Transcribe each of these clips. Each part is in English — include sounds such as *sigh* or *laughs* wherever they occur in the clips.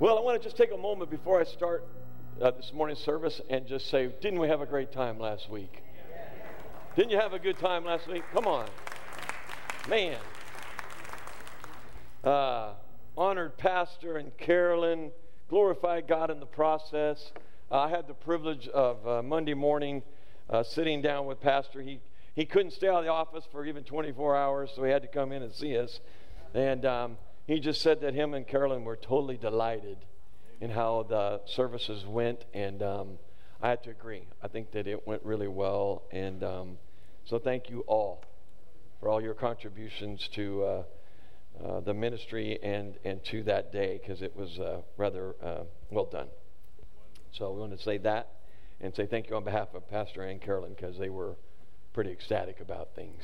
Well, I want to just take a moment before I start uh, this morning's service and just say, didn't we have a great time last week? Didn't you have a good time last week? Come on. Man. Uh, honored pastor and Carolyn, glorified God in the process. Uh, I had the privilege of uh, Monday morning uh, sitting down with Pastor. He, he couldn't stay out of the office for even 24 hours, so he had to come in and see us. And um, he just said that him and Carolyn were totally delighted in how the services went, and um, I had to agree. I think that it went really well, and um, so thank you all for all your contributions to uh, uh, the ministry and, and to that day, because it was uh, rather uh, well done. So we want to say that and say thank you on behalf of Pastor and Carolyn, because they were pretty ecstatic about things.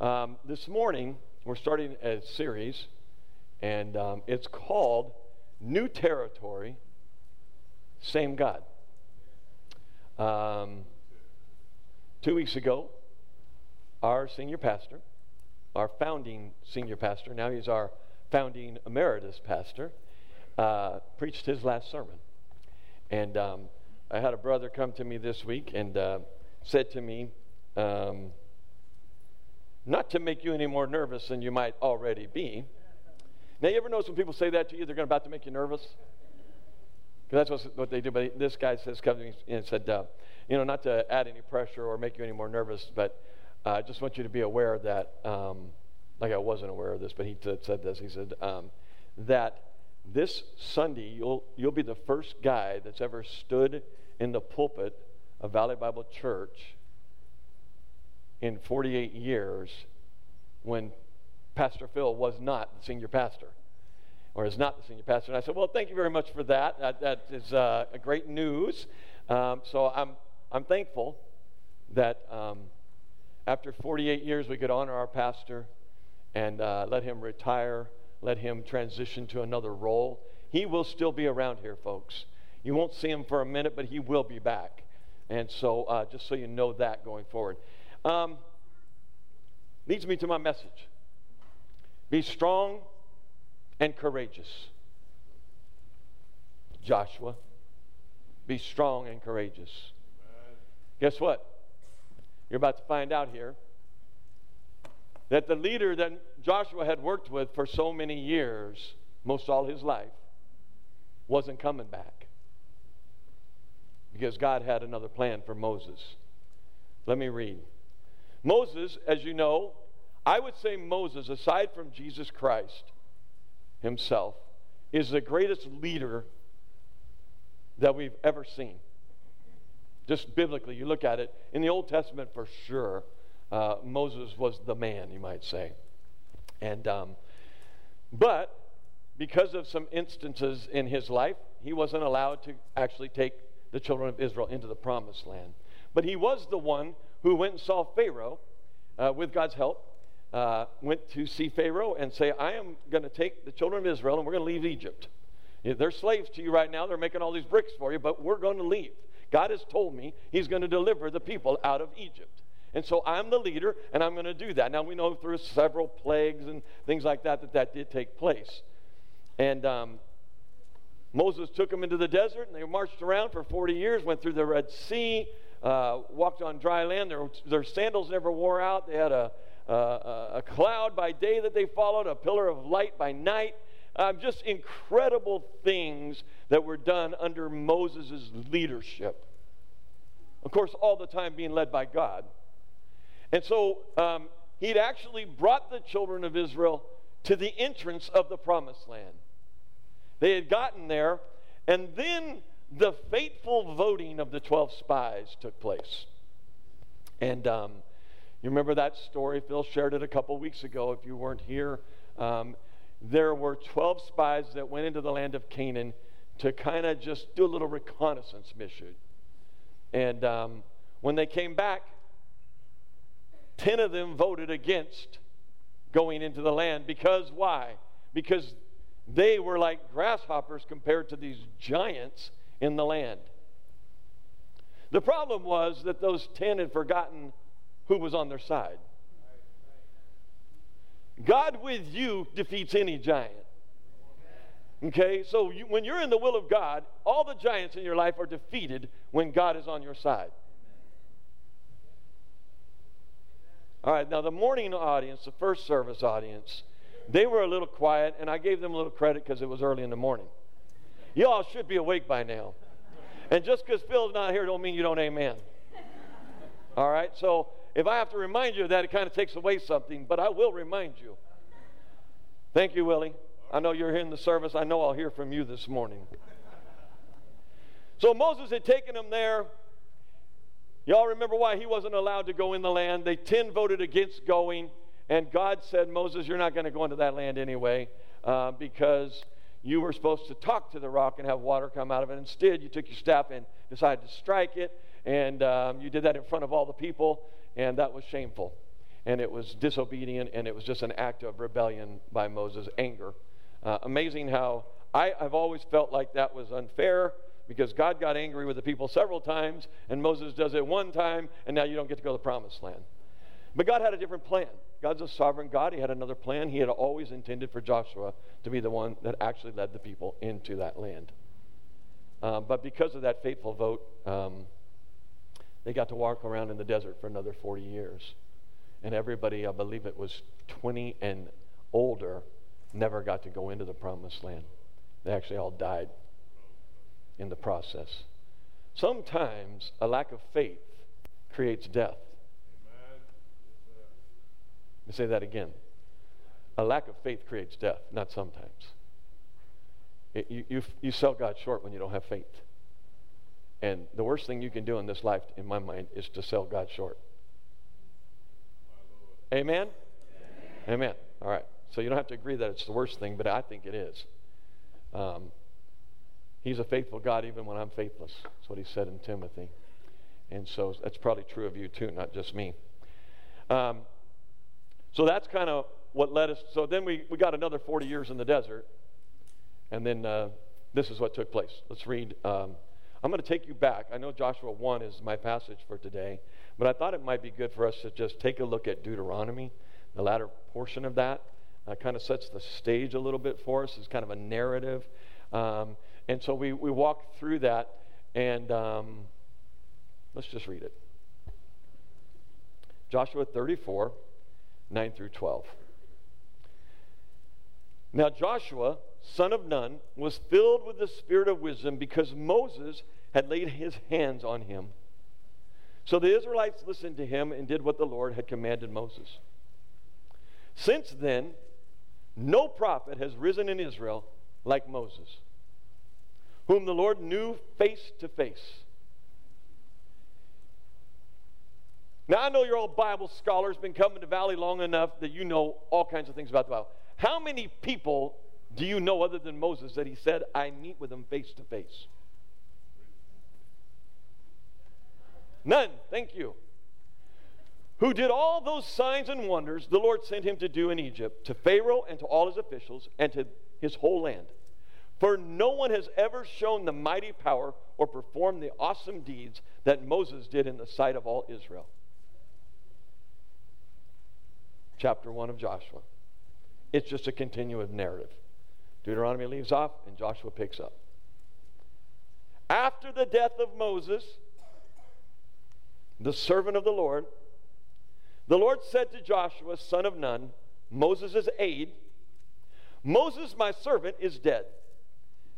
Um, this morning, we're starting a series and um, it's called New Territory, Same God. Um, two weeks ago, our senior pastor, our founding senior pastor, now he's our founding emeritus pastor, uh, preached his last sermon. And um, I had a brother come to me this week and uh, said to me, um, not to make you any more nervous than you might already be, now, you ever notice when people say that to you, they're about to make you nervous? Because that's what, they do. But this guy says, come to me and said, uh, you know, not to add any pressure or make you any more nervous, but uh, I just want you to be aware that, um, like I wasn't aware of this, but he t- said this. He said um, that this Sunday you'll you'll be the first guy that's ever stood in the pulpit of Valley Bible Church in 48 years when Pastor Phil was not the senior pastor, or is not the senior pastor. And I said, Well, thank you very much for that. That, that is uh, great news. Um, so I'm, I'm thankful that um, after 48 years, we could honor our pastor and uh, let him retire, let him transition to another role. He will still be around here, folks. You won't see him for a minute, but he will be back. And so, uh, just so you know that going forward. Um, leads me to my message. Be strong and courageous. Joshua, be strong and courageous. Guess what? You're about to find out here that the leader that Joshua had worked with for so many years, most all his life, wasn't coming back. Because God had another plan for Moses. Let me read. Moses, as you know, I would say Moses, aside from Jesus Christ himself, is the greatest leader that we've ever seen. Just biblically, you look at it, in the Old Testament for sure, uh, Moses was the man, you might say. And, um, but because of some instances in his life, he wasn't allowed to actually take the children of Israel into the promised land. But he was the one who went and saw Pharaoh uh, with God's help uh, went to see Pharaoh and say, I am going to take the children of Israel and we're going to leave Egypt. They're slaves to you right now. They're making all these bricks for you, but we're going to leave. God has told me He's going to deliver the people out of Egypt. And so I'm the leader, and I'm going to do that. Now, we know through several plagues and things like that that that did take place. And um, Moses took them into the desert, and they marched around for 40 years, went through the Red Sea, uh, walked on dry land. Their, their sandals never wore out. They had a, uh, a cloud by day that they followed, a pillar of light by night. Um, just incredible things that were done under Moses' leadership. Of course, all the time being led by God. And so um, he'd actually brought the children of Israel to the entrance of the promised land. They had gotten there, and then the fateful voting of the 12 spies took place. And um, you remember that story? Phil shared it a couple weeks ago if you weren't here. Um, there were 12 spies that went into the land of Canaan to kind of just do a little reconnaissance mission. And um, when they came back, 10 of them voted against going into the land because why? Because they were like grasshoppers compared to these giants in the land. The problem was that those 10 had forgotten who was on their side. God with you defeats any giant. Okay, so you, when you're in the will of God, all the giants in your life are defeated when God is on your side. All right, now the morning audience, the first service audience, they were a little quiet, and I gave them a little credit because it was early in the morning. Y'all should be awake by now. And just because Phil's not here don't mean you don't amen. All right, so if I have to remind you of that, it kind of takes away something, but I will remind you. Thank you, Willie. I know you're here in the service. I know I'll hear from you this morning. So Moses had taken them there. Y'all remember why he wasn't allowed to go in the land? They 10 voted against going, and God said, Moses, you're not going to go into that land anyway uh, because you were supposed to talk to the rock and have water come out of it. Instead, you took your staff and decided to strike it, and um, you did that in front of all the people, and that was shameful. And it was disobedient, and it was just an act of rebellion by Moses' anger. Uh, amazing how I, I've always felt like that was unfair because God got angry with the people several times, and Moses does it one time, and now you don't get to go to the promised land. But God had a different plan. God's a sovereign God. He had another plan. He had always intended for Joshua to be the one that actually led the people into that land. Um, but because of that fateful vote, um, they got to walk around in the desert for another 40 years. And everybody, I believe it was 20 and older, never got to go into the promised land. They actually all died in the process. Sometimes a lack of faith creates death. Let me say that again. A lack of faith creates death, not sometimes. It, you, you, you sell God short when you don't have faith. And the worst thing you can do in this life, in my mind, is to sell God short. Amen? Amen? Amen. All right. So you don't have to agree that it's the worst thing, but I think it is. Um, he's a faithful God even when I'm faithless. That's what he said in Timothy. And so that's probably true of you too, not just me. Um, so that's kind of what led us. So then we, we got another 40 years in the desert. And then uh, this is what took place. Let's read. Um, I'm going to take you back. I know Joshua 1 is my passage for today, but I thought it might be good for us to just take a look at Deuteronomy, the latter portion of that. Uh, kind of sets the stage a little bit for us. It's kind of a narrative. Um, and so we, we walk through that, and um, let's just read it. Joshua 34, 9 through 12. Now Joshua, son of Nun, was filled with the spirit of wisdom because Moses had laid his hands on him. So the Israelites listened to him and did what the Lord had commanded Moses. Since then, no prophet has risen in Israel like Moses, whom the Lord knew face to face. Now, I know you're all Bible scholars, been coming to Valley long enough that you know all kinds of things about the Bible. How many people do you know other than Moses that he said, I meet with him face to face? None. Thank you. Who did all those signs and wonders the Lord sent him to do in Egypt, to Pharaoh and to all his officials, and to his whole land. For no one has ever shown the mighty power or performed the awesome deeds that Moses did in the sight of all Israel. chapter 1 of Joshua. It's just a continuous narrative. Deuteronomy leaves off and Joshua picks up. After the death of Moses, the servant of the Lord, the Lord said to Joshua, son of Nun, Moses' aide, Moses, my servant, is dead.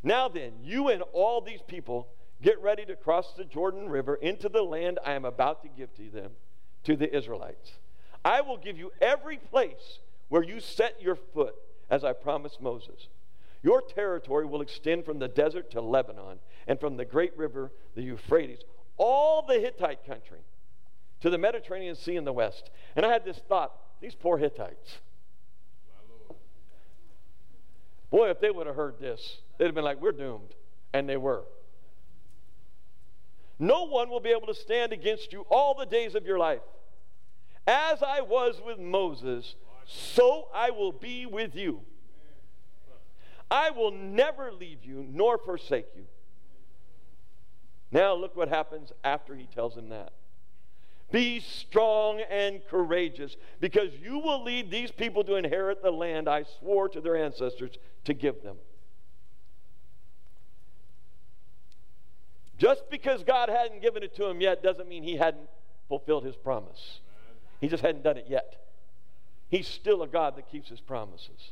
Now then, you and all these people get ready to cross the Jordan River into the land I am about to give to them, to the Israelites. I will give you every place where you set your foot, as I promised Moses. Your territory will extend from the desert to Lebanon, and from the great river, the Euphrates, all the Hittite country, to the Mediterranean Sea in the west. And I had this thought these poor Hittites. Boy, if they would have heard this, they'd have been like, we're doomed. And they were. No one will be able to stand against you all the days of your life. As I was with Moses, so I will be with you. I will never leave you nor forsake you. Now, look what happens after he tells him that. Be strong and courageous because you will lead these people to inherit the land I swore to their ancestors to give them. Just because God hadn't given it to him yet doesn't mean he hadn't fulfilled his promise. He just hadn't done it yet. He's still a God that keeps his promises.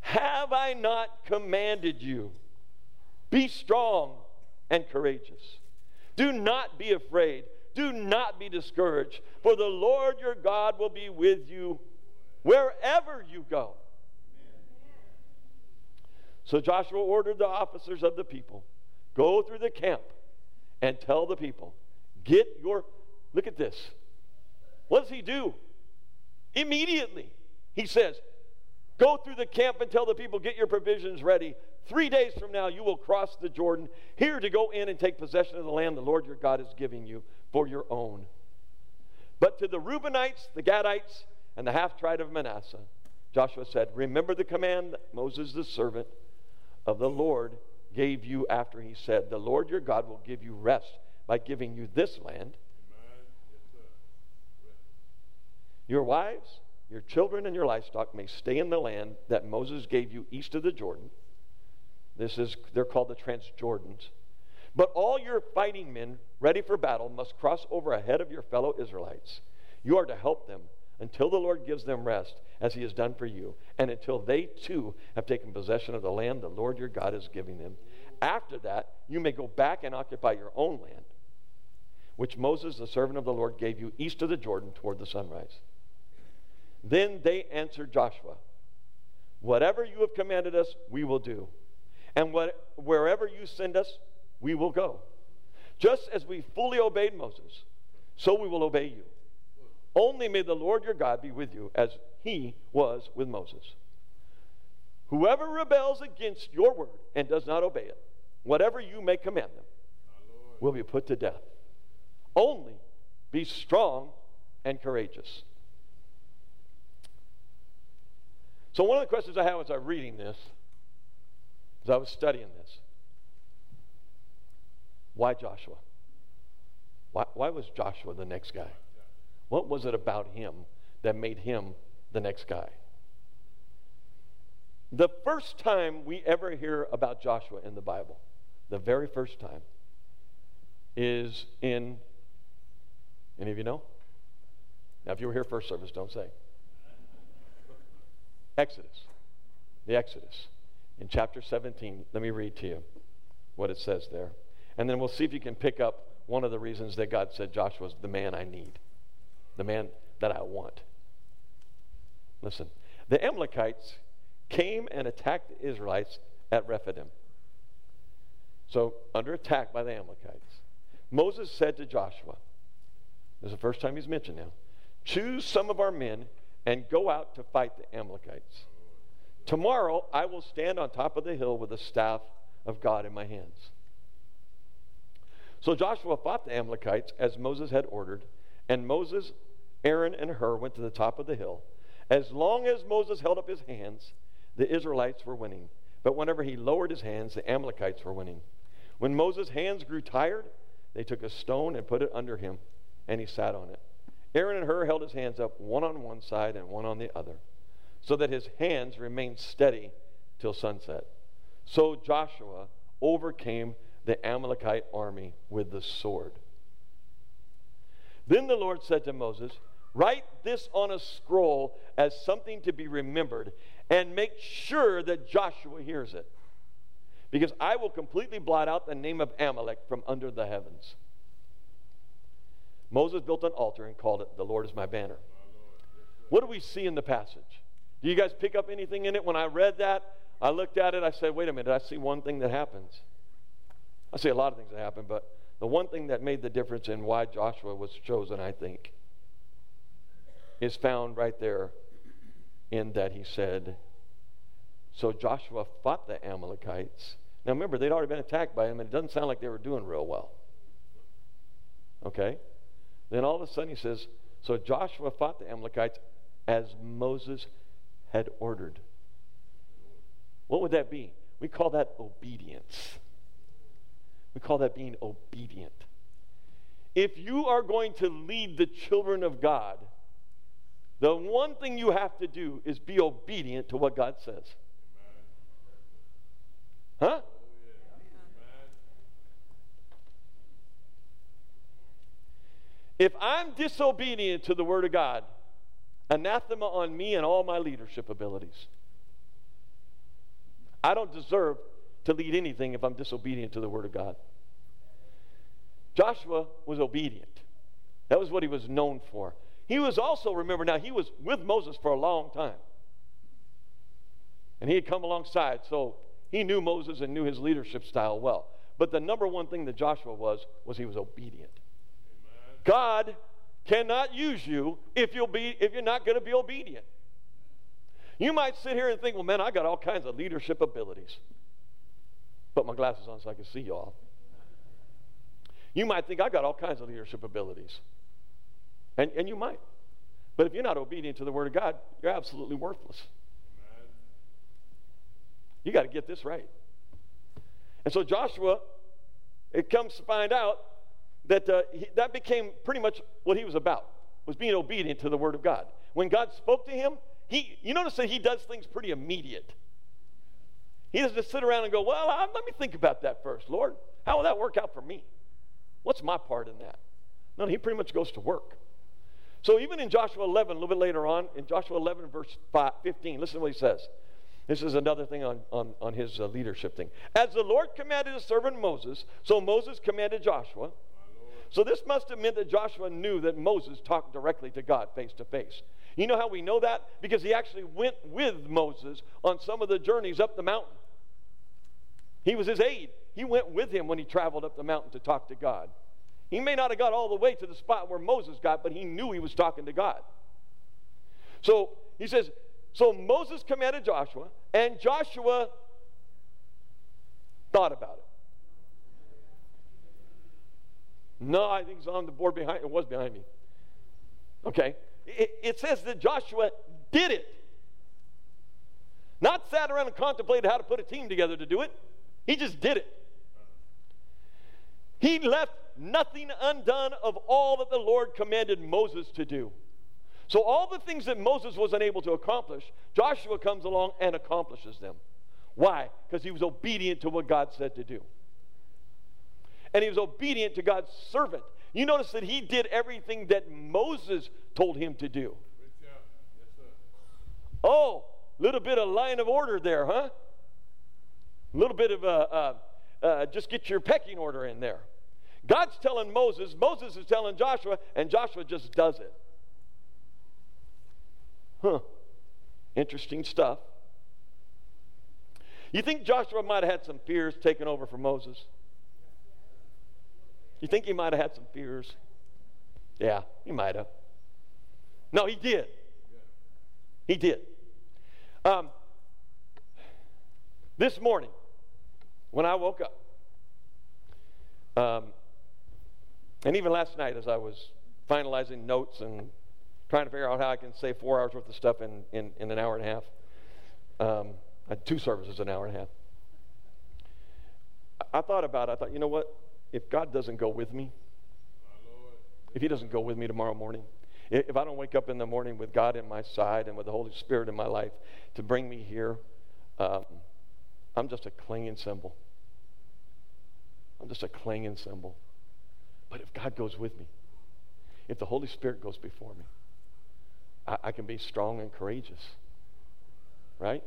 Have I not commanded you? Be strong and courageous. Do not be afraid. Do not be discouraged, for the Lord your God will be with you wherever you go. So Joshua ordered the officers of the people go through the camp and tell the people, get your, look at this. What does he do? Immediately, he says, Go through the camp and tell the people, get your provisions ready. Three days from now, you will cross the Jordan here to go in and take possession of the land the Lord your God is giving you for your own. But to the Reubenites, the Gadites, and the half tribe of Manasseh, Joshua said, Remember the command that Moses, the servant of the Lord, gave you after he said, The Lord your God will give you rest by giving you this land. Your wives, your children, and your livestock may stay in the land that Moses gave you east of the Jordan. This is, they're called the Transjordans. But all your fighting men ready for battle must cross over ahead of your fellow Israelites. You are to help them until the Lord gives them rest, as he has done for you, and until they too have taken possession of the land the Lord your God is giving them. After that, you may go back and occupy your own land, which Moses, the servant of the Lord, gave you east of the Jordan toward the sunrise. Then they answered Joshua, Whatever you have commanded us, we will do. And what, wherever you send us, we will go. Just as we fully obeyed Moses, so we will obey you. Only may the Lord your God be with you as he was with Moses. Whoever rebels against your word and does not obey it, whatever you may command them, will be put to death. Only be strong and courageous. So, one of the questions I had as I was reading this, as I was studying this, why Joshua? Why, why was Joshua the next guy? What was it about him that made him the next guy? The first time we ever hear about Joshua in the Bible, the very first time, is in, any of you know? Now, if you were here first service, don't say. Exodus. The Exodus. In chapter 17, let me read to you what it says there. And then we'll see if you can pick up one of the reasons that God said Joshua's the man I need, the man that I want. Listen, the Amalekites came and attacked the Israelites at Rephidim. So, under attack by the Amalekites. Moses said to Joshua, this is the first time he's mentioned now, choose some of our men and go out to fight the Amalekites. Tomorrow I will stand on top of the hill with the staff of God in my hands. So Joshua fought the Amalekites as Moses had ordered, and Moses, Aaron, and Hur went to the top of the hill. As long as Moses held up his hands, the Israelites were winning. But whenever he lowered his hands, the Amalekites were winning. When Moses' hands grew tired, they took a stone and put it under him, and he sat on it. Aaron and Hur held his hands up, one on one side and one on the other, so that his hands remained steady till sunset. So Joshua overcame the Amalekite army with the sword. Then the Lord said to Moses, Write this on a scroll as something to be remembered, and make sure that Joshua hears it. Because I will completely blot out the name of Amalek from under the heavens. Moses built an altar and called it, The Lord is my banner. What do we see in the passage? Do you guys pick up anything in it? When I read that, I looked at it, I said, wait a minute, I see one thing that happens. I see a lot of things that happen, but the one thing that made the difference in why Joshua was chosen, I think, is found right there in that he said, So Joshua fought the Amalekites. Now remember, they'd already been attacked by him, and it doesn't sound like they were doing real well. Okay? Then all of a sudden he says, So Joshua fought the Amalekites as Moses had ordered. What would that be? We call that obedience. We call that being obedient. If you are going to lead the children of God, the one thing you have to do is be obedient to what God says. Huh? If I'm disobedient to the Word of God, anathema on me and all my leadership abilities. I don't deserve to lead anything if I'm disobedient to the Word of God. Joshua was obedient. That was what he was known for. He was also, remember now, he was with Moses for a long time. And he had come alongside, so he knew Moses and knew his leadership style well. But the number one thing that Joshua was, was he was obedient. God cannot use you if you'll be if you're not going to be obedient. You might sit here and think, well, man, I got all kinds of leadership abilities. Put my glasses on so I can see y'all. You might think I got all kinds of leadership abilities. And, and you might. But if you're not obedient to the Word of God, you're absolutely worthless. Amen. You got to get this right. And so Joshua, it comes to find out that uh, he, that became pretty much what he was about, was being obedient to the Word of God. When God spoke to him, he, you notice that he does things pretty immediate. He doesn't just sit around and go, well, uh, let me think about that first, Lord. How will that work out for me? What's my part in that? No, he pretty much goes to work. So even in Joshua 11, a little bit later on, in Joshua 11, verse 5, 15, listen to what he says. This is another thing on, on, on his uh, leadership thing. As the Lord commanded his servant Moses, so Moses commanded Joshua. So this must have meant that Joshua knew that Moses talked directly to God face to face. You know how we know that? Because he actually went with Moses on some of the journeys up the mountain. He was his aide. He went with him when he traveled up the mountain to talk to God. He may not have got all the way to the spot where Moses got, but he knew he was talking to God. So he says, So Moses commanded Joshua, and Joshua thought about it. No, I think it's on the board behind. It was behind me. Okay. It, it says that Joshua did it. Not sat around and contemplated how to put a team together to do it. He just did it. He left nothing undone of all that the Lord commanded Moses to do. So, all the things that Moses was unable to accomplish, Joshua comes along and accomplishes them. Why? Because he was obedient to what God said to do and he was obedient to God's servant. You notice that he did everything that Moses told him to do. Oh, little bit of line of order there, huh? A little bit of uh, uh, uh, just get your pecking order in there. God's telling Moses, Moses is telling Joshua, and Joshua just does it. Huh. Interesting stuff. You think Joshua might have had some fears taken over for Moses? You think he might have had some fears? Yeah, he might have. No, he did. He did. Um, this morning, when I woke up, um, and even last night as I was finalizing notes and trying to figure out how I can say four hours worth of stuff in, in, in an hour and a half, um, I had two services an hour and a half. I thought about it. I thought, you know what? If God doesn't go with me, if He doesn't go with me tomorrow morning, if I don't wake up in the morning with God in my side and with the Holy Spirit in my life to bring me here, um, I'm just a clinging cymbal. I'm just a clinging cymbal. But if God goes with me, if the Holy Spirit goes before me, I, I can be strong and courageous. Right?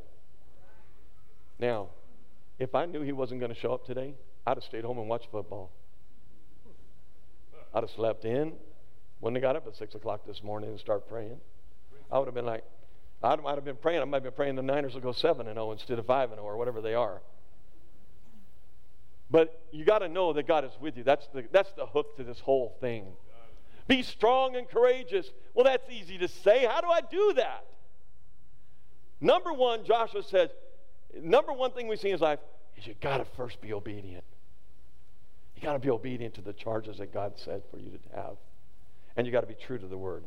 Now, if I knew He wasn't going to show up today, I'd have stayed home and watched football. I'd have slept in. Wouldn't have got up at 6 o'clock this morning and start praying. I would have been like, I might have been praying. I might have been praying the Niners will go 7 and 0 instead of 5 and 0 or whatever they are. But you got to know that God is with you. That's the, that's the hook to this whole thing. Be strong and courageous. Well, that's easy to say. How do I do that? Number one, Joshua says, number one thing we see in his life is you got to first be obedient. You got to be obedient to the charges that God said for you to have. And you got to be true to the word.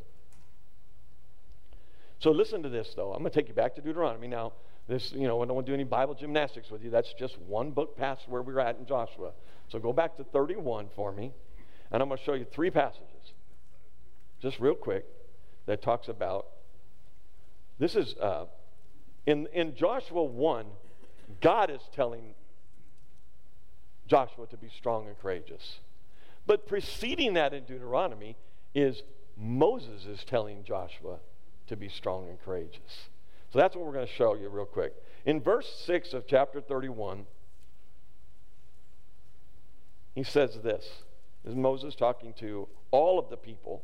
So listen to this, though. I'm going to take you back to Deuteronomy now. This, you know, I don't want to do any Bible gymnastics with you. That's just one book past where we're at in Joshua. So go back to 31 for me, and I'm going to show you three passages, just real quick, that talks about. This is uh, in in Joshua 1. God is telling Joshua to be strong and courageous, but preceding that in Deuteronomy is Moses is telling Joshua to be strong and courageous. So that's what we're going to show you real quick. In verse 6 of chapter 31, he says this. This is Moses talking to all of the people,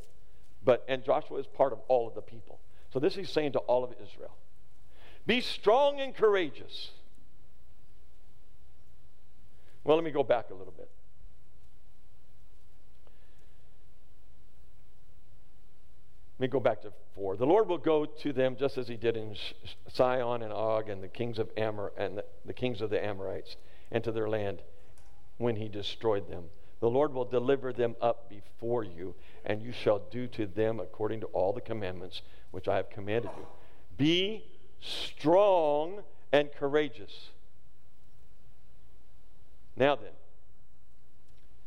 but and Joshua is part of all of the people. So this he's saying to all of Israel. Be strong and courageous. Well, let me go back a little bit. Let me go back to four. The Lord will go to them just as he did in Sihon and Og and the kings of Amor and the, the kings of the Amorites and to their land when he destroyed them. The Lord will deliver them up before you, and you shall do to them according to all the commandments which I have commanded you. Be strong and courageous. Now then,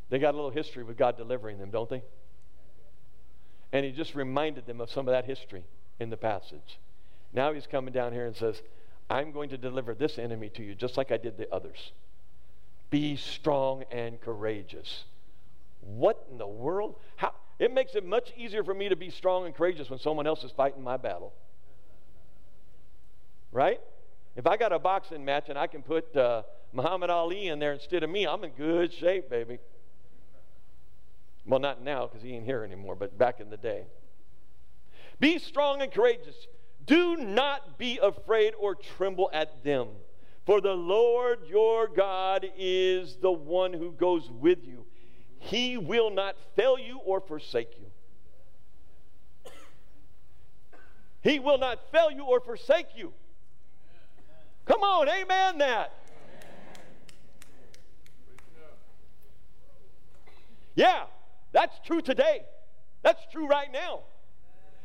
they got a little history with God delivering them, don't they? And he just reminded them of some of that history in the passage. Now he's coming down here and says, I'm going to deliver this enemy to you just like I did the others. Be strong and courageous. What in the world? How, it makes it much easier for me to be strong and courageous when someone else is fighting my battle. Right? If I got a boxing match and I can put uh, Muhammad Ali in there instead of me, I'm in good shape, baby. Well, not now because he ain't here anymore, but back in the day. Be strong and courageous. Do not be afraid or tremble at them. For the Lord your God is the one who goes with you. He will not fail you or forsake you. He will not fail you or forsake you. Come on, amen that. Yeah, that's true today. That's true right now.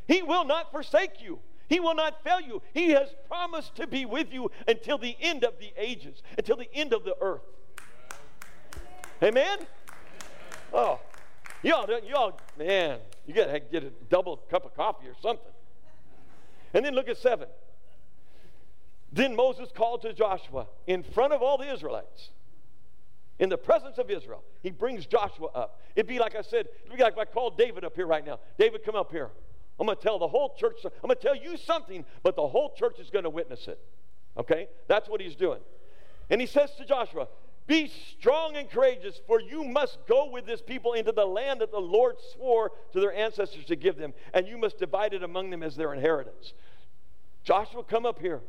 He will not forsake you. He will not fail you. He has promised to be with you until the end of the ages, until the end of the earth. Amen? Oh, y'all, y'all, man, you got to get a double cup of coffee or something. And then look at seven. Then Moses called to Joshua in front of all the Israelites in the presence of Israel. He brings Joshua up. It'd be like I said, it'd be like if I called David up here right now. David, come up here. I'm going to tell the whole church, I'm going to tell you something, but the whole church is going to witness it. Okay? That's what he's doing. And he says to Joshua, Be strong and courageous, for you must go with this people into the land that the Lord swore to their ancestors to give them, and you must divide it among them as their inheritance. Joshua, come up here.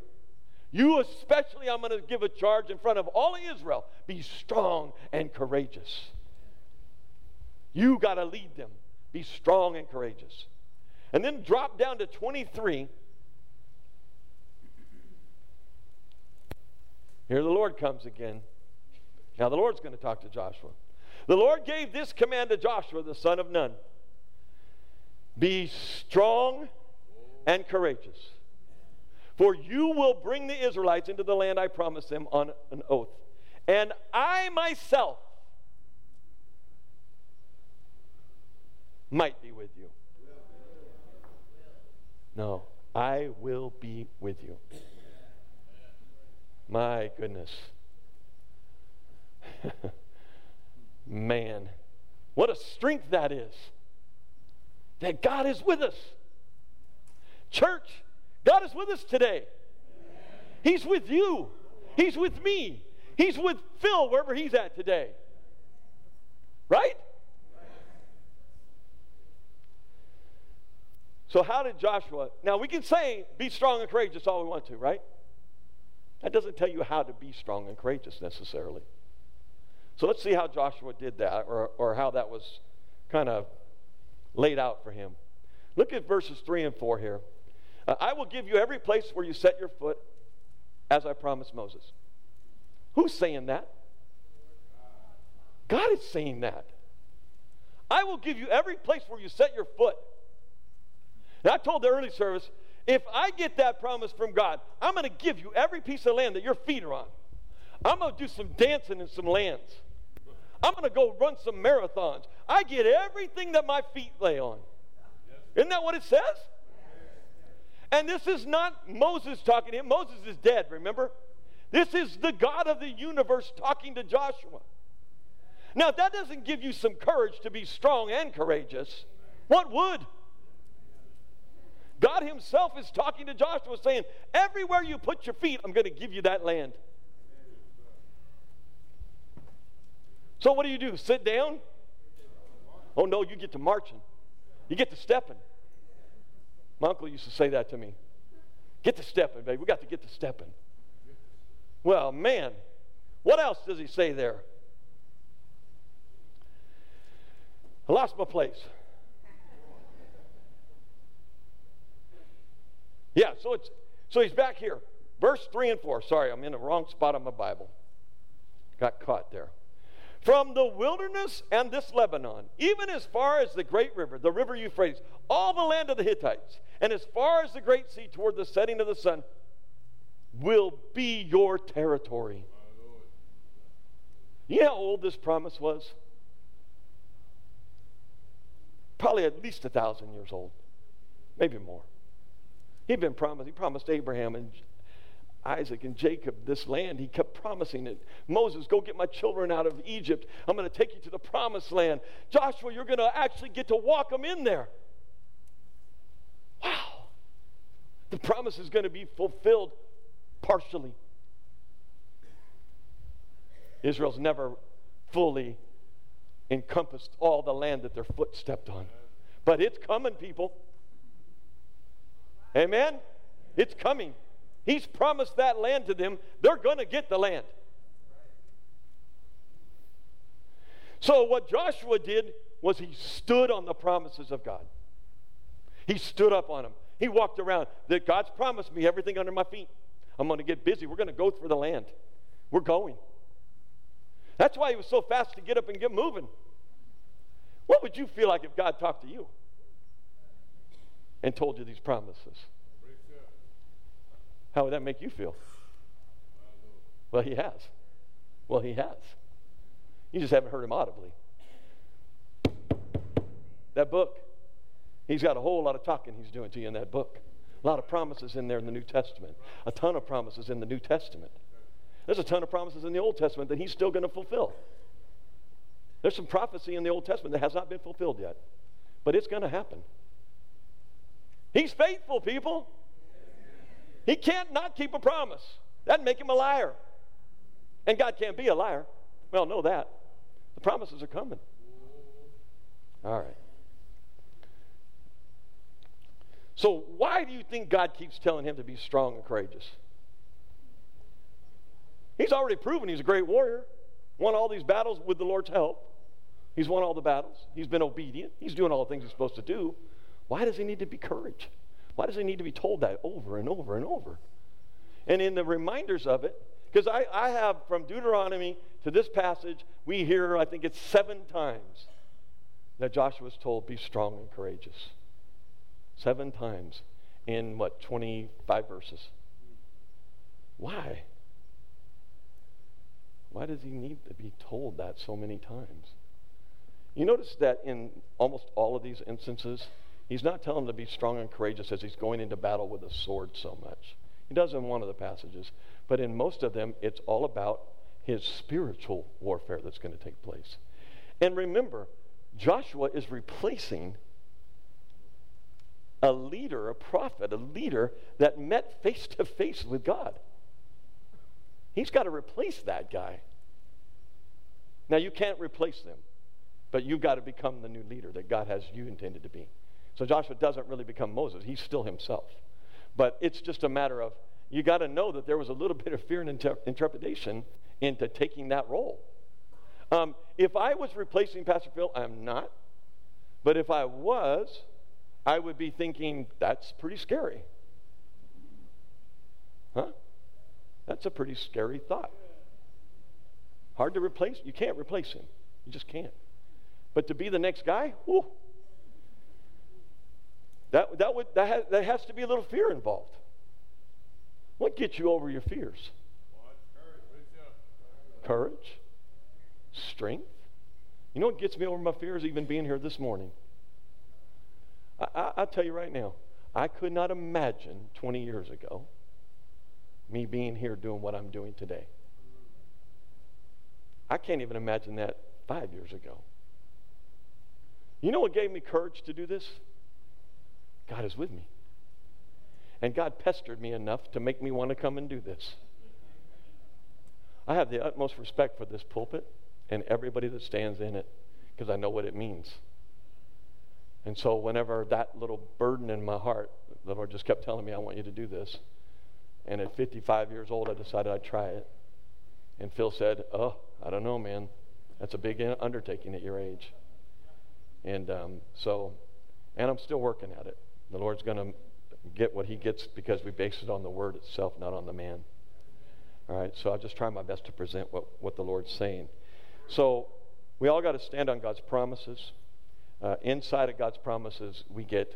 You especially, I'm going to give a charge in front of all of Israel. Be strong and courageous. You got to lead them. Be strong and courageous. And then drop down to 23. Here the Lord comes again. Now the Lord's going to talk to Joshua. The Lord gave this command to Joshua, the son of Nun Be strong and courageous. For you will bring the Israelites into the land I promised them on an oath. And I myself might be with you. No, I will be with you. My goodness. *laughs* Man, what a strength that is. That God is with us. Church, God is with us today. He's with you. He's with me. He's with Phil wherever he's at today. Right? So, how did Joshua? Now, we can say, be strong and courageous all we want to, right? That doesn't tell you how to be strong and courageous necessarily. So, let's see how Joshua did that or, or how that was kind of laid out for him. Look at verses 3 and 4 here. Uh, I will give you every place where you set your foot, as I promised Moses. Who's saying that? God is saying that. I will give you every place where you set your foot. And I told the early service, if I get that promise from God, I'm going to give you every piece of land that your feet are on. I'm going to do some dancing in some lands. I'm going to go run some marathons. I get everything that my feet lay on. Isn't that what it says? And this is not Moses talking to him. Moses is dead, remember? This is the God of the universe talking to Joshua. Now, if that doesn't give you some courage to be strong and courageous. What would? God Himself is talking to Joshua, saying, Everywhere you put your feet, I'm going to give you that land. So, what do you do? Sit down? Oh, no, you get to marching, you get to stepping. My uncle used to say that to me. Get to stepping, baby. We got to get to stepping. Well, man, what else does he say there? I lost my place. Yeah, so it's so he's back here. Verse 3 and 4. Sorry, I'm in the wrong spot on my Bible. Got caught there. From the wilderness and this Lebanon, even as far as the great river, the river Euphrates, all the land of the Hittites, and as far as the great sea toward the setting of the sun, will be your territory. You know how old this promise was? Probably at least a thousand years old, maybe more. He'd been promised, he promised Abraham and Isaac and Jacob this land. He kept promising it. Moses, go get my children out of Egypt. I'm going to take you to the promised land. Joshua, you're going to actually get to walk them in there. Wow. The promise is going to be fulfilled partially. Israel's never fully encompassed all the land that their foot stepped on. But it's coming, people. Amen? It's coming. He's promised that land to them. They're going to get the land. So, what Joshua did was he stood on the promises of God. He stood up on them. He walked around that God's promised me everything under my feet. I'm going to get busy. We're going to go through the land. We're going. That's why he was so fast to get up and get moving. What would you feel like if God talked to you and told you these promises? How would that make you feel? Well, he has. Well, he has. You just haven't heard him audibly. That book, he's got a whole lot of talking he's doing to you in that book. A lot of promises in there in the New Testament. A ton of promises in the New Testament. There's a ton of promises in the Old Testament that he's still going to fulfill. There's some prophecy in the Old Testament that has not been fulfilled yet, but it's going to happen. He's faithful, people. He can't not keep a promise. That'd make him a liar. And God can't be a liar. Well, know that. The promises are coming. All right. So, why do you think God keeps telling him to be strong and courageous? He's already proven he's a great warrior, won all these battles with the Lord's help. He's won all the battles. He's been obedient. He's doing all the things he's supposed to do. Why does he need to be courage? Why does he need to be told that over and over and over? And in the reminders of it, because I, I have from Deuteronomy to this passage, we hear, I think it's seven times that Joshua is told, be strong and courageous. Seven times in what, 25 verses? Why? Why does he need to be told that so many times? You notice that in almost all of these instances, he's not telling them to be strong and courageous as he's going into battle with a sword so much. He does in one of the passages, but in most of them, it's all about his spiritual warfare that's going to take place. And remember, Joshua is replacing a leader, a prophet, a leader that met face to face with God. He's got to replace that guy. Now, you can't replace them, but you've got to become the new leader that God has you intended to be. So Joshua doesn't really become Moses, he's still himself. But it's just a matter of you got to know that there was a little *laughs* bit of fear and interpretation into taking that role. Um, if I was replacing Pastor Phil, I'm not. But if I was, I would be thinking, that's pretty scary. Huh? That's a pretty scary thought. Hard to replace. You can't replace him. You just can't. But to be the next guy, whoo, that, that, would, that, has, that has to be a little fear involved. What gets you over your fears? Courage, strength. You know what gets me over my fears, even being here this morning? I, I, I'll tell you right now, I could not imagine 20 years ago me being here doing what I'm doing today. I can't even imagine that five years ago. You know what gave me courage to do this? God is with me. And God pestered me enough to make me want to come and do this. I have the utmost respect for this pulpit and everybody that stands in it because I know what it means. And so, whenever that little burden in my heart, the Lord just kept telling me, I want you to do this. And at 55 years old, I decided I'd try it. And Phil said, Oh, I don't know, man. That's a big undertaking at your age. And um, so, and I'm still working at it. The Lord's going to get what He gets because we base it on the Word itself, not on the man. All right, so I'll just try my best to present what, what the Lord's saying. So, we all got to stand on God's promises. Uh, inside of God's promises, we get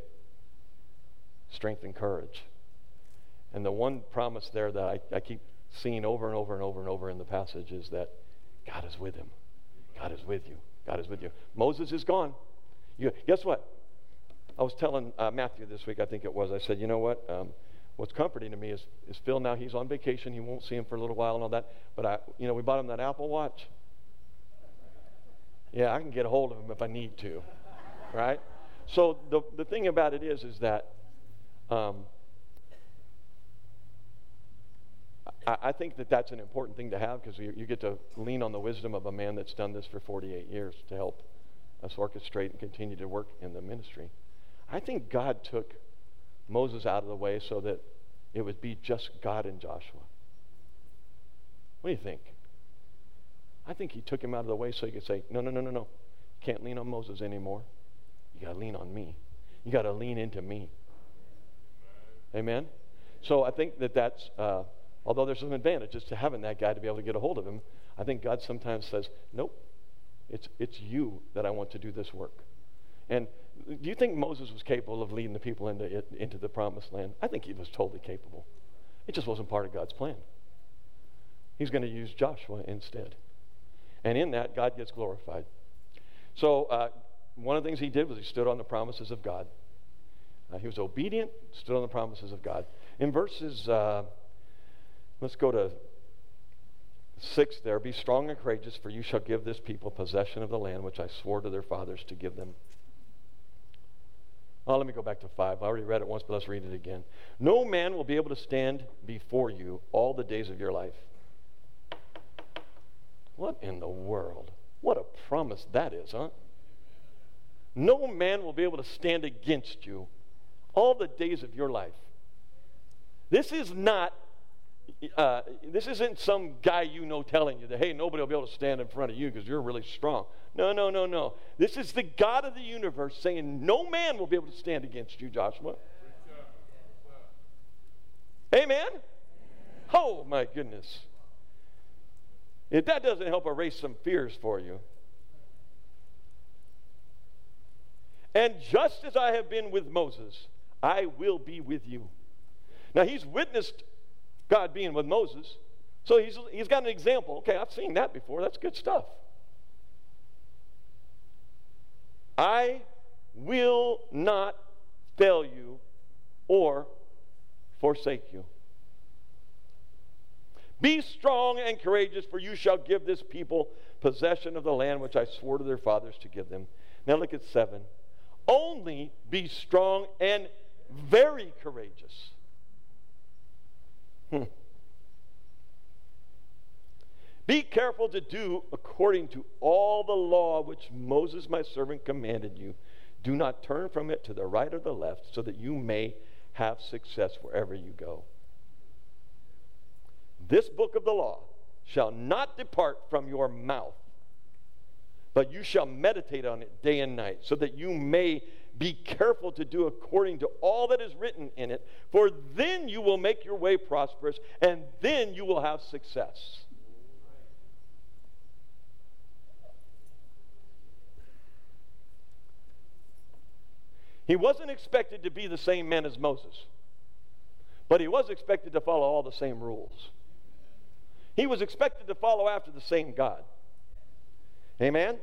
strength and courage. And the one promise there that I, I keep seeing over and over and over and over in the passage is that God is with him. God is with you. God is with you. Moses is gone. You, guess what? I was telling uh, Matthew this week, I think it was. I said, you know what? Um, what's comforting to me is, is Phil now he's on vacation. He won't see him for a little while and all that. But I, you know, we bought him that Apple Watch. Yeah, I can get a hold of him if I need to, right? So the the thing about it is, is that um, I, I, think that that's an important thing to have because you, you get to lean on the wisdom of a man that's done this for 48 years to help us orchestrate and continue to work in the ministry. I think God took Moses out of the way so that it would be just God and Joshua. What do you think? I think he took him out of the way so he could say, no, no, no, no, no. Can't lean on Moses anymore. You got to lean on me. You got to lean into me. Amen? So I think that that's, uh, although there's some advantages to having that guy to be able to get a hold of him, I think God sometimes says, nope, it's, it's you that I want to do this work. And do you think Moses was capable of leading the people into, into the promised land? I think he was totally capable. It just wasn't part of God's plan. He's going to use Joshua instead. And in that, God gets glorified. So, uh, one of the things he did was he stood on the promises of God. Uh, he was obedient, stood on the promises of God. In verses, uh, let's go to six there be strong and courageous, for you shall give this people possession of the land which I swore to their fathers to give them. Oh, let me go back to five. I already read it once, but let's read it again. No man will be able to stand before you all the days of your life. What in the world? What a promise that is, huh? No man will be able to stand against you all the days of your life. This is not uh, this isn't some guy you know telling you that, hey, nobody will be able to stand in front of you because you're really strong. No, no, no, no. This is the God of the universe saying, no man will be able to stand against you, Joshua. Amen? Oh, my goodness. If that doesn't help erase some fears for you. And just as I have been with Moses, I will be with you. Now, he's witnessed God being with Moses. So he's, he's got an example. Okay, I've seen that before. That's good stuff. I will not fail you or forsake you. Be strong and courageous, for you shall give this people possession of the land which I swore to their fathers to give them. Now look at seven. Only be strong and very courageous. Hmm. Be careful to do according to all the law which Moses my servant commanded you. Do not turn from it to the right or the left, so that you may have success wherever you go. This book of the law shall not depart from your mouth, but you shall meditate on it day and night, so that you may be careful to do according to all that is written in it, for then you will make your way prosperous, and then you will have success. He wasn't expected to be the same man as Moses, but he was expected to follow all the same rules. He was expected to follow after the same God. Amen?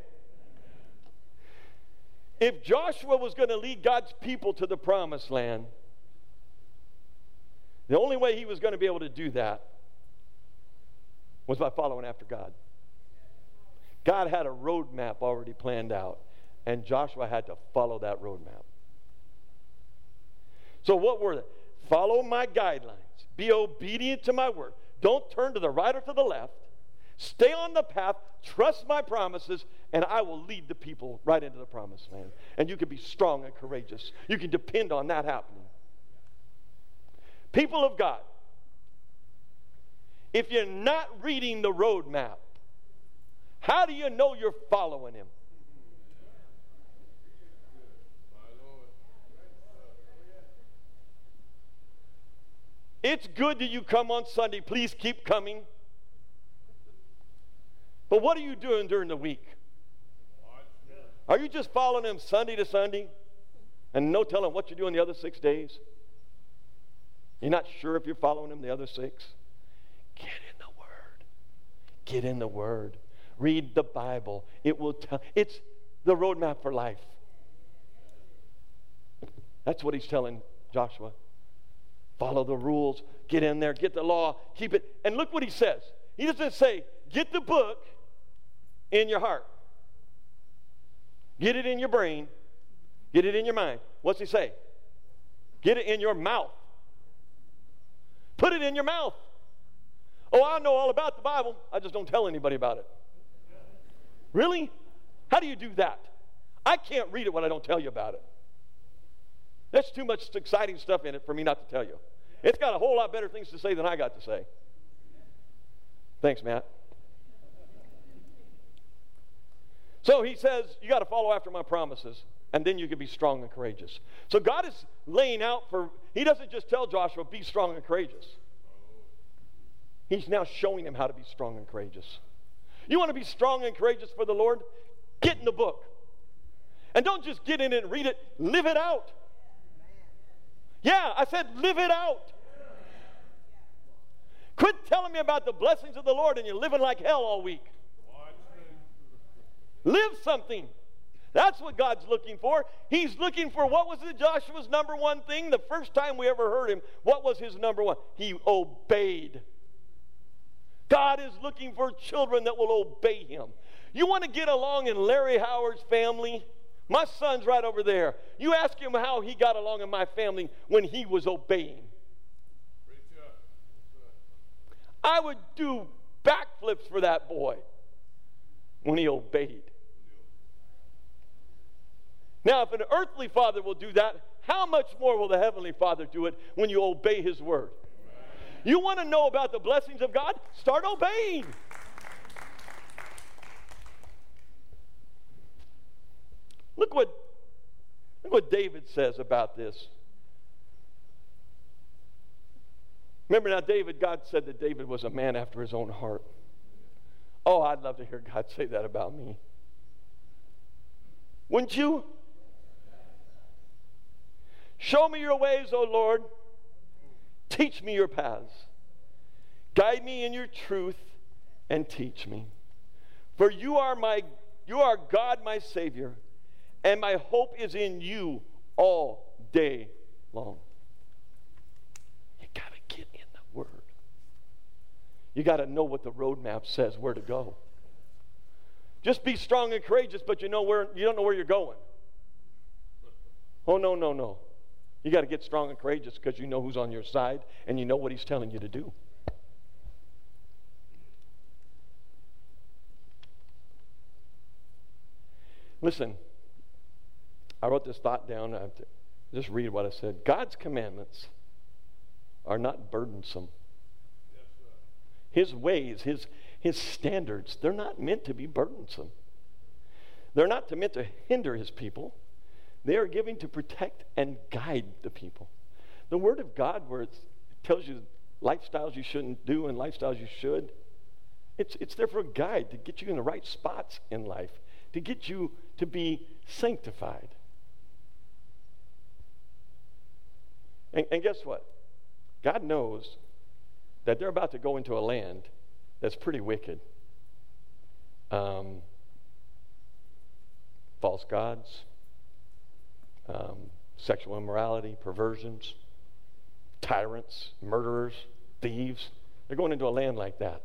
If Joshua was going to lead God's people to the promised land, the only way he was going to be able to do that was by following after God. God had a roadmap already planned out, and Joshua had to follow that roadmap. So, what were they? Follow my guidelines, be obedient to my word, don't turn to the right or to the left. Stay on the path, trust my promises, and I will lead the people right into the promised land. And you can be strong and courageous. You can depend on that happening. People of God, if you're not reading the roadmap, how do you know you're following him? It's good that you come on Sunday. Please keep coming. But what are you doing during the week? Are you just following him Sunday to Sunday and no telling what you're doing the other six days? You're not sure if you're following him the other six? Get in the Word. Get in the Word. Read the Bible. It will tell. It's the roadmap for life. That's what he's telling Joshua. Follow the rules. Get in there. Get the law. Keep it. And look what he says. He doesn't say, get the book in your heart. Get it in your brain. Get it in your mind. What's he say? Get it in your mouth. Put it in your mouth. Oh, I know all about the Bible. I just don't tell anybody about it. Really? How do you do that? I can't read it when I don't tell you about it. There's too much exciting stuff in it for me not to tell you. It's got a whole lot better things to say than I got to say. Thanks, Matt. So he says, You got to follow after my promises, and then you can be strong and courageous. So God is laying out for, He doesn't just tell Joshua, Be strong and courageous. He's now showing him how to be strong and courageous. You want to be strong and courageous for the Lord? Get in the book. And don't just get in it and read it, live it out. Yeah, I said live it out. Quit telling me about the blessings of the Lord and you're living like hell all week. Live something. That's what God's looking for. He's looking for what was it Joshua's number one thing? The first time we ever heard him, what was his number one? He obeyed. God is looking for children that will obey him. You want to get along in Larry Howard's family? My son's right over there. You ask him how he got along in my family when he was obeying. I would do backflips for that boy when he obeyed. Now, if an earthly father will do that, how much more will the heavenly father do it when you obey his word? You want to know about the blessings of God? Start obeying. Look what, look what David says about this. Remember now, David, God said that David was a man after his own heart. Oh, I'd love to hear God say that about me. Wouldn't you? Show me your ways, O Lord. Teach me your paths. Guide me in your truth and teach me. For you are my you are God my savior, and my hope is in you all day long. You got to get in the word. You got to know what the roadmap says where to go. Just be strong and courageous, but you know where you don't know where you're going. Oh no, no, no. You got to get strong and courageous because you know who's on your side and you know what he's telling you to do. Listen, I wrote this thought down. I have to just read what I said. God's commandments are not burdensome. his ways, his, his standards, they're not meant to be burdensome. They're not meant to hinder his people. They are giving to protect and guide the people. The Word of God, where it tells you lifestyles you shouldn't do and lifestyles you should, it's, it's there for a guide to get you in the right spots in life, to get you to be sanctified. And, and guess what? God knows that they're about to go into a land that's pretty wicked. Um, false gods, um, sexual immorality, perversions, tyrants, murderers, thieves. They're going into a land like that.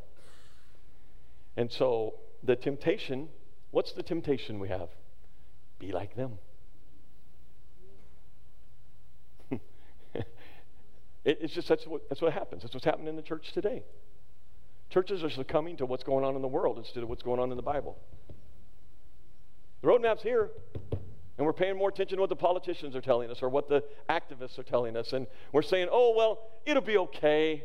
And so the temptation, what's the temptation we have? Be like them. *laughs* it's just that's what, that's what happens. That's what's happening in the church today. Churches are succumbing to what's going on in the world instead of what's going on in the Bible. The roadmap's here, and we're paying more attention to what the politicians are telling us or what the activists are telling us. And we're saying, oh, well, it'll be okay.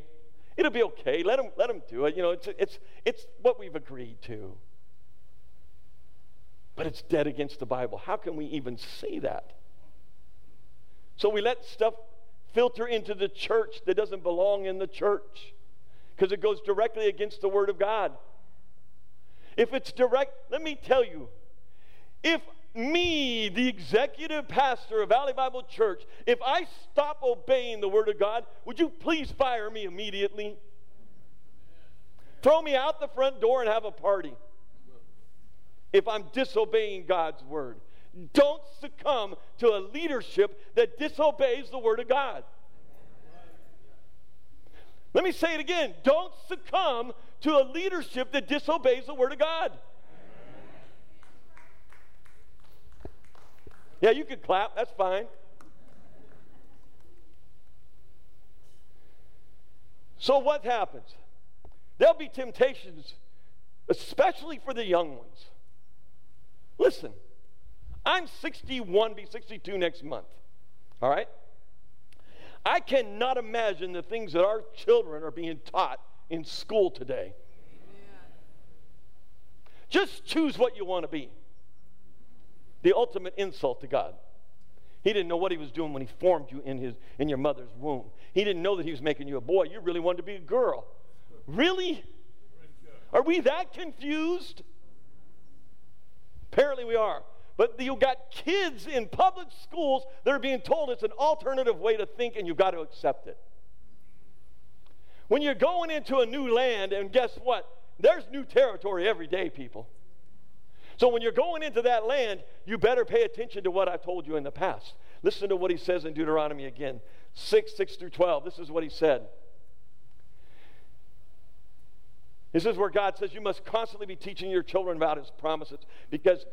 It'll be okay. Let them, let them do it. You know, it's, it's, it's what we've agreed to. But it's dead against the Bible. How can we even say that? So we let stuff filter into the church that doesn't belong in the church because it goes directly against the Word of God. If it's direct, let me tell you, if me, the executive pastor of Valley Bible Church, if I stop obeying the Word of God, would you please fire me immediately? Throw me out the front door and have a party if I'm disobeying God's Word. Don't succumb to a leadership that disobeys the Word of God. Let me say it again. Don't succumb to a leadership that disobeys the Word of God. Yeah, you can clap. That's fine. So, what happens? There'll be temptations, especially for the young ones. Listen, I'm 61, be 62 next month. All right? I cannot imagine the things that our children are being taught in school today. Just choose what you want to be the ultimate insult to God. He didn't know what he was doing when he formed you in, his, in your mother's womb. He didn't know that he was making you a boy. You really wanted to be a girl. Really? Are we that confused? Apparently we are. But you got kids in public schools that are being told it's an alternative way to think and you've got to accept it. When you're going into a new land, and guess what? There's new territory every day, people. So when you're going into that land, you better pay attention to what I've told you in the past. Listen to what he says in Deuteronomy again 6, 6 through 12. This is what he said. This is where God says you must constantly be teaching your children about his promises because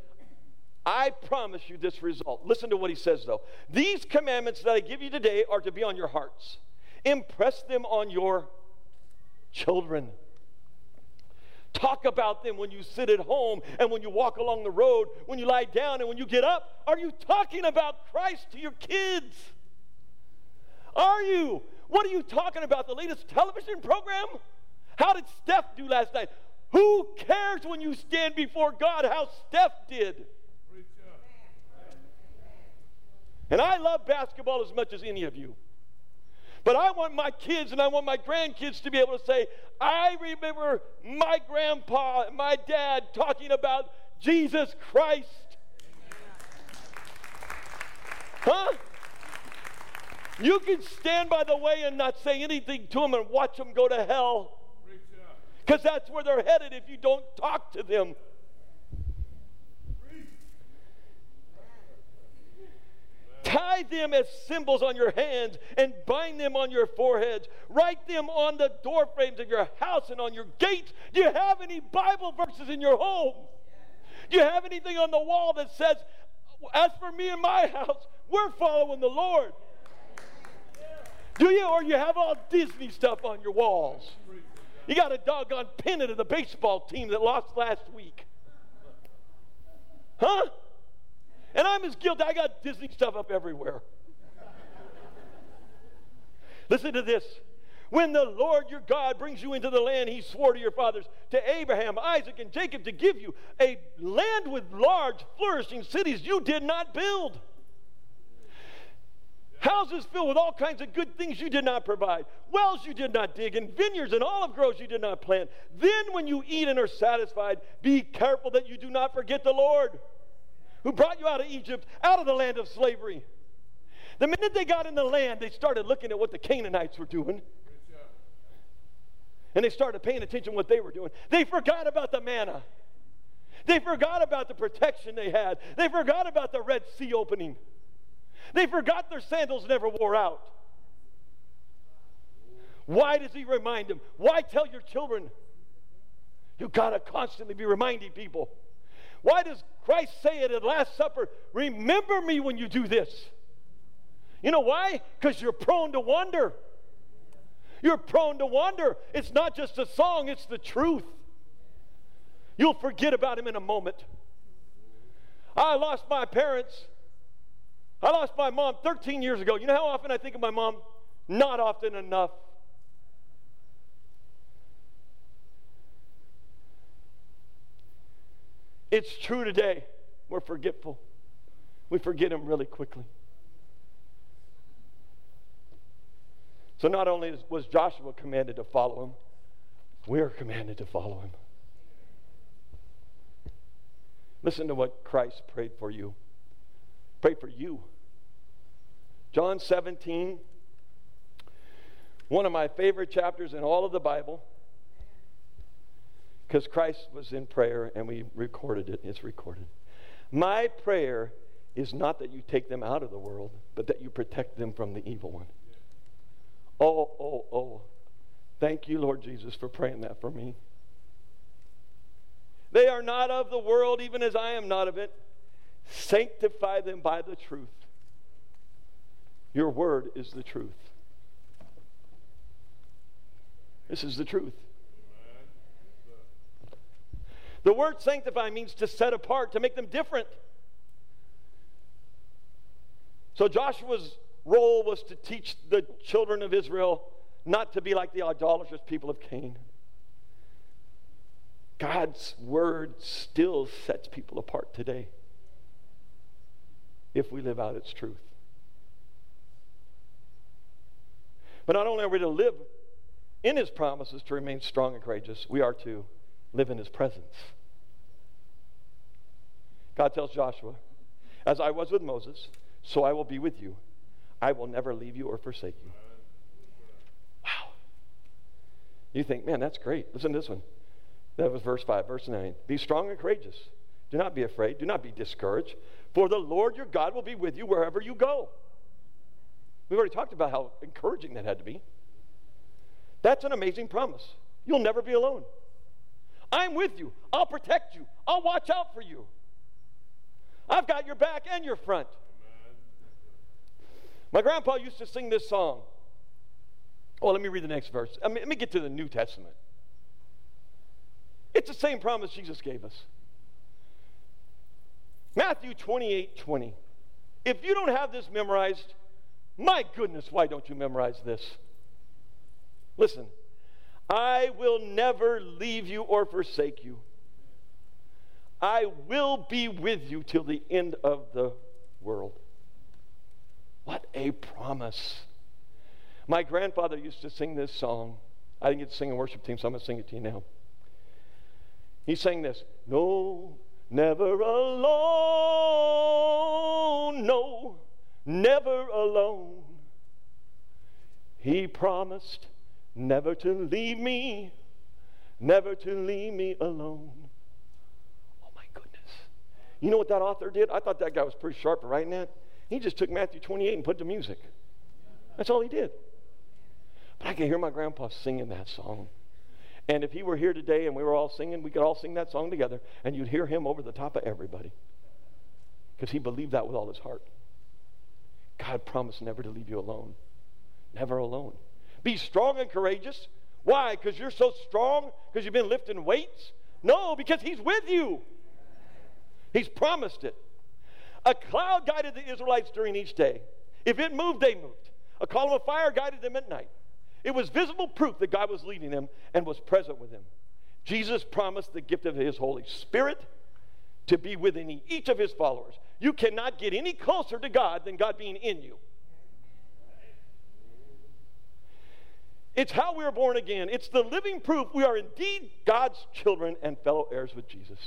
I promise you this result. Listen to what he says though. These commandments that I give you today are to be on your hearts. Impress them on your children. Talk about them when you sit at home and when you walk along the road, when you lie down and when you get up. Are you talking about Christ to your kids? Are you? What are you talking about? The latest television program? How did Steph do last night? Who cares when you stand before God how Steph did? And I love basketball as much as any of you. But I want my kids and I want my grandkids to be able to say, I remember my grandpa and my dad talking about Jesus Christ. Huh? You can stand by the way and not say anything to them and watch them go to hell. Because that's where they're headed if you don't talk to them. Tie them as symbols on your hands and bind them on your foreheads. Write them on the door frames of your house and on your gates. Do you have any Bible verses in your home? Do you have anything on the wall that says, As for me and my house, we're following the Lord? Do you? Or you have all Disney stuff on your walls? You got a doggone pennant of the baseball team that lost last week. Huh? And I'm as guilty. I got Disney stuff up everywhere. Listen to this. When the Lord your God brings you into the land he swore to your fathers, to Abraham, Isaac, and Jacob to give you, a land with large, flourishing cities you did not build. Houses filled with all kinds of good things you did not provide, wells you did not dig, and vineyards and olive groves you did not plant. Then, when you eat and are satisfied, be careful that you do not forget the Lord who brought you out of Egypt, out of the land of slavery. The minute they got in the land, they started looking at what the Canaanites were doing. And they started paying attention to what they were doing. They forgot about the manna. They forgot about the protection they had. They forgot about the Red Sea opening. They forgot their sandals never wore out. Why does he remind them? Why tell your children? You got to constantly be reminding people. Why does Christ say it at Last Supper? Remember me when you do this. You know why? Because you're prone to wonder. You're prone to wonder. It's not just a song, it's the truth. You'll forget about him in a moment. I lost my parents. I lost my mom 13 years ago. You know how often I think of my mom? Not often enough. It's true today. We're forgetful. We forget him really quickly. So not only was Joshua commanded to follow him, we're commanded to follow him. Listen to what Christ prayed for you. Pray for you. John 17, one of my favorite chapters in all of the Bible, because Christ was in prayer and we recorded it. It's recorded. My prayer is not that you take them out of the world, but that you protect them from the evil one. Oh, oh, oh. Thank you, Lord Jesus, for praying that for me. They are not of the world, even as I am not of it. Sanctify them by the truth. Your word is the truth. This is the truth. The word sanctify means to set apart, to make them different. So Joshua's role was to teach the children of Israel not to be like the idolatrous people of Cain. God's word still sets people apart today if we live out its truth. But not only are we to live in his promises to remain strong and courageous, we are to live in his presence. God tells Joshua, As I was with Moses, so I will be with you. I will never leave you or forsake you. Wow. You think, man, that's great. Listen to this one. That was verse 5, verse 9. Be strong and courageous. Do not be afraid. Do not be discouraged. For the Lord your God will be with you wherever you go. We've already talked about how encouraging that had to be. That's an amazing promise. You'll never be alone. I'm with you. I'll protect you. I'll watch out for you. I've got your back and your front. My grandpa used to sing this song. Oh, let me read the next verse. I mean, let me get to the New Testament. It's the same promise Jesus gave us. Matthew 28 20. If you don't have this memorized, my goodness, why don't you memorize this? Listen, I will never leave you or forsake you. I will be with you till the end of the world. What a promise. My grandfather used to sing this song. I didn't get to sing in worship team, so I'm going to sing it to you now. He sang this No, never alone. No, never alone. He promised never to leave me, never to leave me alone. Oh my goodness. You know what that author did? I thought that guy was pretty sharp writing that. He just took Matthew 28 and put to music. That's all he did. But I can hear my grandpa singing that song. And if he were here today and we were all singing, we could all sing that song together, and you'd hear him over the top of everybody. Because he believed that with all his heart. God promised never to leave you alone. Never alone. Be strong and courageous. Why? Because you're so strong? Because you've been lifting weights? No, because he's with you. He's promised it. A cloud guided the Israelites during each day. If it moved, they moved. A column of fire guided them at night. It was visible proof that God was leading them and was present with them. Jesus promised the gift of his Holy Spirit to be within each of his followers. You cannot get any closer to God than God being in you. It's how we are born again. It's the living proof we are indeed God's children and fellow heirs with Jesus.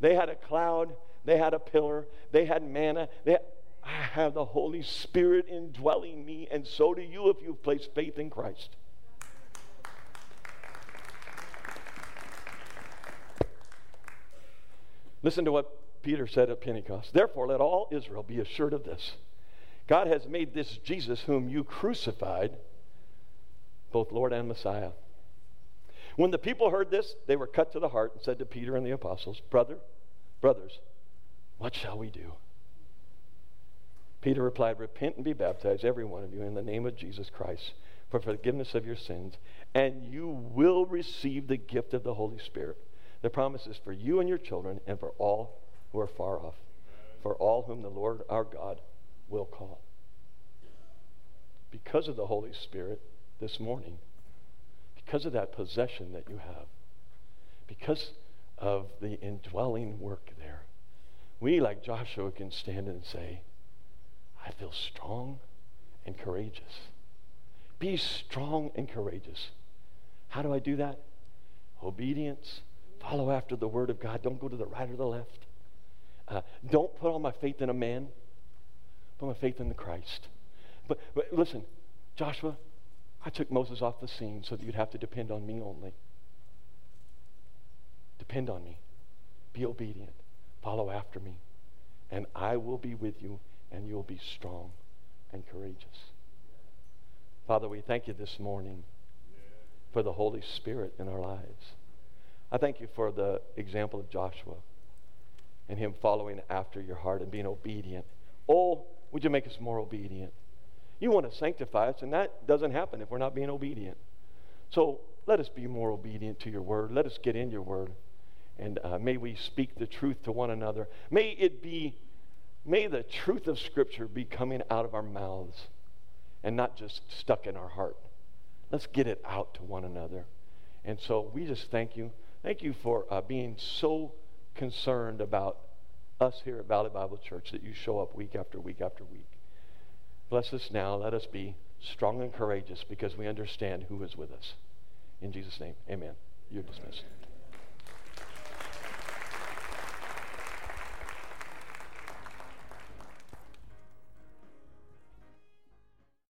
They had a cloud, they had a pillar, they had manna. They had, I have the Holy Spirit indwelling me, and so do you if you've placed faith in Christ. Listen to what Peter said at Pentecost. Therefore, let all Israel be assured of this God has made this Jesus, whom you crucified, both Lord and Messiah. When the people heard this, they were cut to the heart and said to Peter and the apostles, Brother, brothers, what shall we do? Peter replied, Repent and be baptized, every one of you, in the name of Jesus Christ, for forgiveness of your sins, and you will receive the gift of the Holy Spirit. The promise is for you and your children, and for all who are far off, for all whom the Lord our God will call. Because of the Holy Spirit this morning, because of that possession that you have, because of the indwelling work there, we, like Joshua, can stand and say, I feel strong and courageous. Be strong and courageous. How do I do that? Obedience. Follow after the word of God. Don't go to the right or the left. Uh, don't put all my faith in a man. Put my faith in the Christ. But, but listen, Joshua, I took Moses off the scene so that you'd have to depend on me only. Depend on me. Be obedient. Follow after me. And I will be with you and you'll be strong and courageous. Father, we thank you this morning for the Holy Spirit in our lives. I thank you for the example of Joshua and him following after your heart and being obedient. Oh, would you make us more obedient? You want to sanctify us, and that doesn't happen if we're not being obedient. So let us be more obedient to your word. Let us get in your word. And uh, may we speak the truth to one another. May it be May the truth of Scripture be coming out of our mouths and not just stuck in our heart. Let's get it out to one another. And so we just thank you. Thank you for uh, being so concerned about us here at Valley Bible Church that you show up week after week after week. Bless us now. Let us be strong and courageous because we understand who is with us. In Jesus' name, amen. You're dismissed.